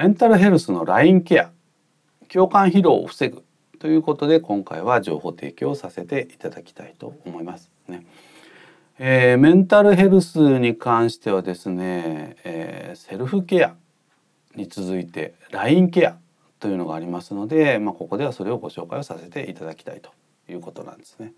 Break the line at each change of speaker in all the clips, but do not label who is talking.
メンタルヘルスのラインケア共感疲労を防ぐということで今回は情報提供させていただきたいと思いますね。えー、メンタルヘルスに関してはですね、えー、セルフケアに続いてラインケアというのがありますので、まあ、ここではそれをご紹介をさせていただきたいということなんですね。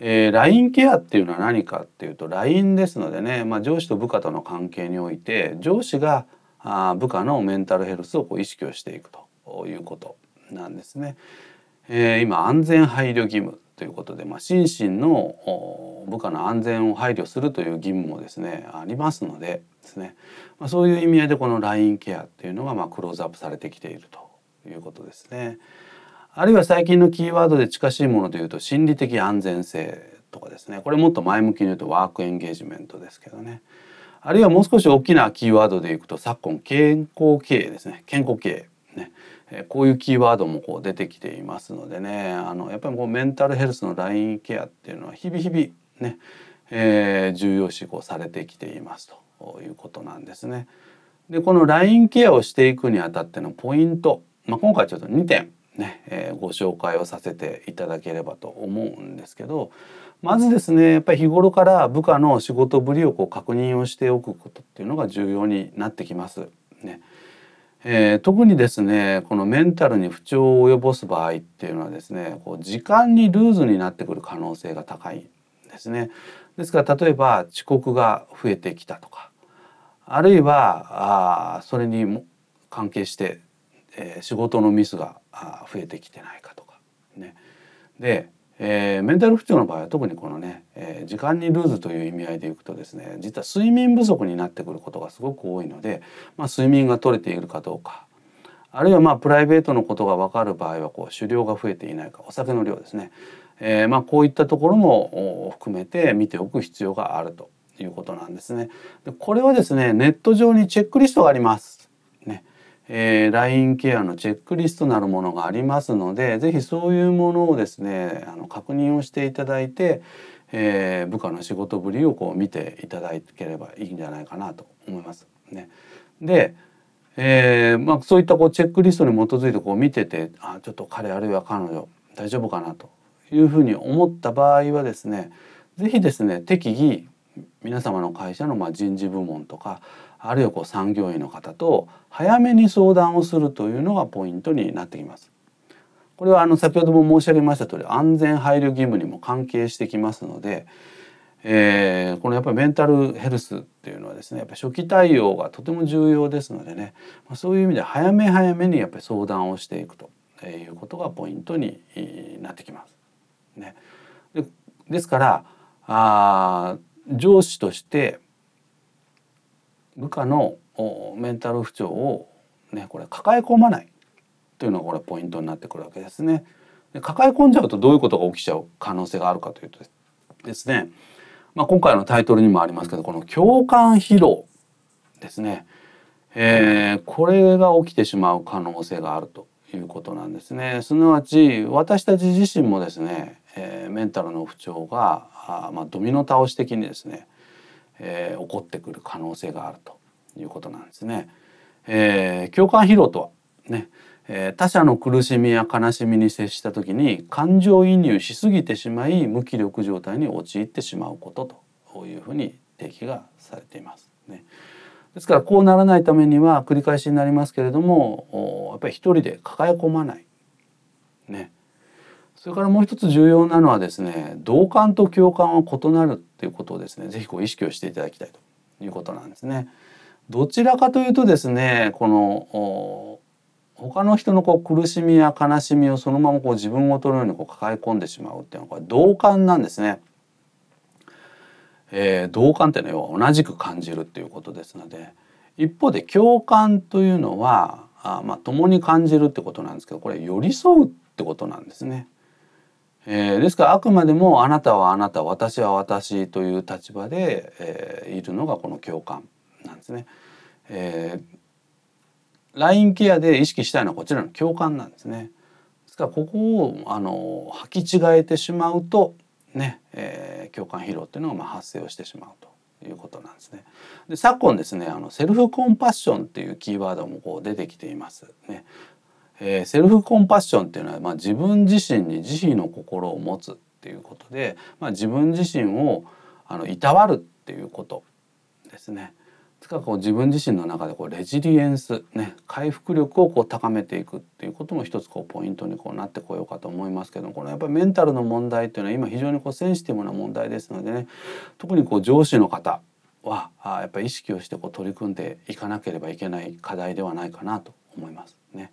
えー、LINE ケアっていうのは何かっていうと LINE ですのでね、まあ、上司と部下との関係において上司があ部下のメンタルヘルスをこう意識をしていくということなんですね。えー、今安全配慮義務ということで、まあ、心身の部下の安全を配慮するという義務もですねありますのでですね、まあ、そういう意味合いでこの LINE ケアっていうのがまあクローズアップされてきているということですね。あるいは最近のキーワードで近しいものというと心理的安全性とかですねこれもっと前向きに言うとワークエンゲージメントですけどねあるいはもう少し大きなキーワードでいくと昨今健康経営ですね。健康経営。ね。こういうキーワードもこう出てきていますのでね。あのやっぱりこうメンタルヘルスのラインケアっていうのは日々日々ね、えー、重要視こうされてきていますということなんですね。でこのラインケアをしていくにあたってのポイント、まあ、今回ちょっと2点ね、えー、ご紹介をさせていただければと思うんですけどまずですねやっぱり日頃から部下の仕事ぶりをこう確認をしておくことっていうのが重要になってきます。ねえー、特にですねこのメンタルに不調を及ぼす場合っていうのはですねこう時間にルーズになってくる可能性が高いんですね。ですから例えば遅刻が増えてきたとかあるいはあそれにも関係して、えー、仕事のミスが増えてきてないかとかね。で、えー、メンタル不調の場合は特にこのね、えー、時間にルーズという意味合いでいくとですね実は睡眠不足になってくることがすごく多いので、まあ、睡眠が取れているかどうかあるいはまあプライベートのことが分かる場合はこう酒量が増えていないかお酒の量ですね、えー、まあこういったところも含めて見ておく必要があるということなんですね。でこれはですねネット上にチェックリストがあります。えー、LINE ケアのチェックリストなるものがありますので是非そういうものをですねあの確認をしていただいて、えー、部下の仕事ぶりをこう見ていただければいいんじゃないかなと思います。ね、で、えーまあ、そういったこうチェックリストに基づいてこう見ててあちょっと彼あるいは彼女大丈夫かなというふうに思った場合はですね是非ですね適宜皆様の会社のま人事部門とかあるいはこう産業医の方と早めに相談をするというのがポイントになってきます。これはあの先ほども申し上げました通り安全配慮義務にも関係してきますので、えー、このやっぱりメンタルヘルスっていうのはですねやっぱ初期対応がとても重要ですのでね、ま、そういう意味で早め早めにやっぱり相談をしていくということがポイントになってきます。ね、でですからあ上司として部下のメンタル不調をねこれ抱え込まないというのがこれポイントになってくるわけですね。抱え込んじゃうとどういうことが起きちゃう可能性があるかというとですね、まあ、今回のタイトルにもありますけどこの共感疲労ですね、えー、これが起きてしまう可能性があるということなんですね。すなわち私たち自身もですね、えー、メンタルの不調があ、まあ、ドミノ倒し的にですねえー、起こってくる可能性があるということなんですね。えー、共感疲労とはね、えー、他者の苦しみや悲しみに接した時に感情移入しすぎてしまい無気力状態に陥ってしまうことというふうに定義がされています。ね、ですからこうならないためには繰り返しになりますけれどもやっぱり一人で抱え込まない。ね、それからもう一つ重要なのはですね同感と共感は異なるっていうことをですね是非こう意識をしていただきたいということなんですね。どちらかというとですねこの他の人のこう苦しみや悲しみをそのままこう自分ごとのようにこう抱え込んでしまうっていうのはこれ同感なんですね。えー、同感っていうのは同じく感じるっていうことですので一方で共感というのはあまあ共に感じるってことなんですけどこれ寄り添うってことなんですね。えー、ですからあくまでもあなたはあなた私は私という立場で、えー、いるのがこの共感なんですね。えー、ラインケアで意識したいのはこちらの共感なんですね。ですからここをあの履き違えてしまうとね、えー、共感疲労っていうのがまあ発生をしてしまうということなんですね。で昨今ですねあのセルフコンパッションっていうキーワードもこう出てきていますね。えー、セルフコンパッションっていうのは、まあ、自分自身に慈悲の心を持つっていうことで、まあ、自分自身をあのいたわるっていうことですね。つかこう自分自身の中でこうレジリエンス、ね、回復力をこう高めていくっていうことも一つこうポイントにこうなってこようかと思いますけどこのやっぱりメンタルの問題っていうのは今非常にこうセンシティブな問題ですのでね特にこう上司の方はやっぱり意識をしてこう取り組んでいかなければいけない課題ではないかなと思いますね。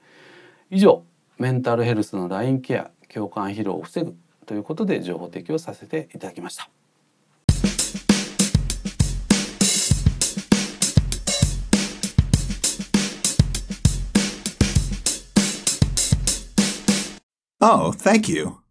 以上メンタルヘルスのラインケア共感疲労を防ぐということで情報提供させていただきました。
Oh, thank you.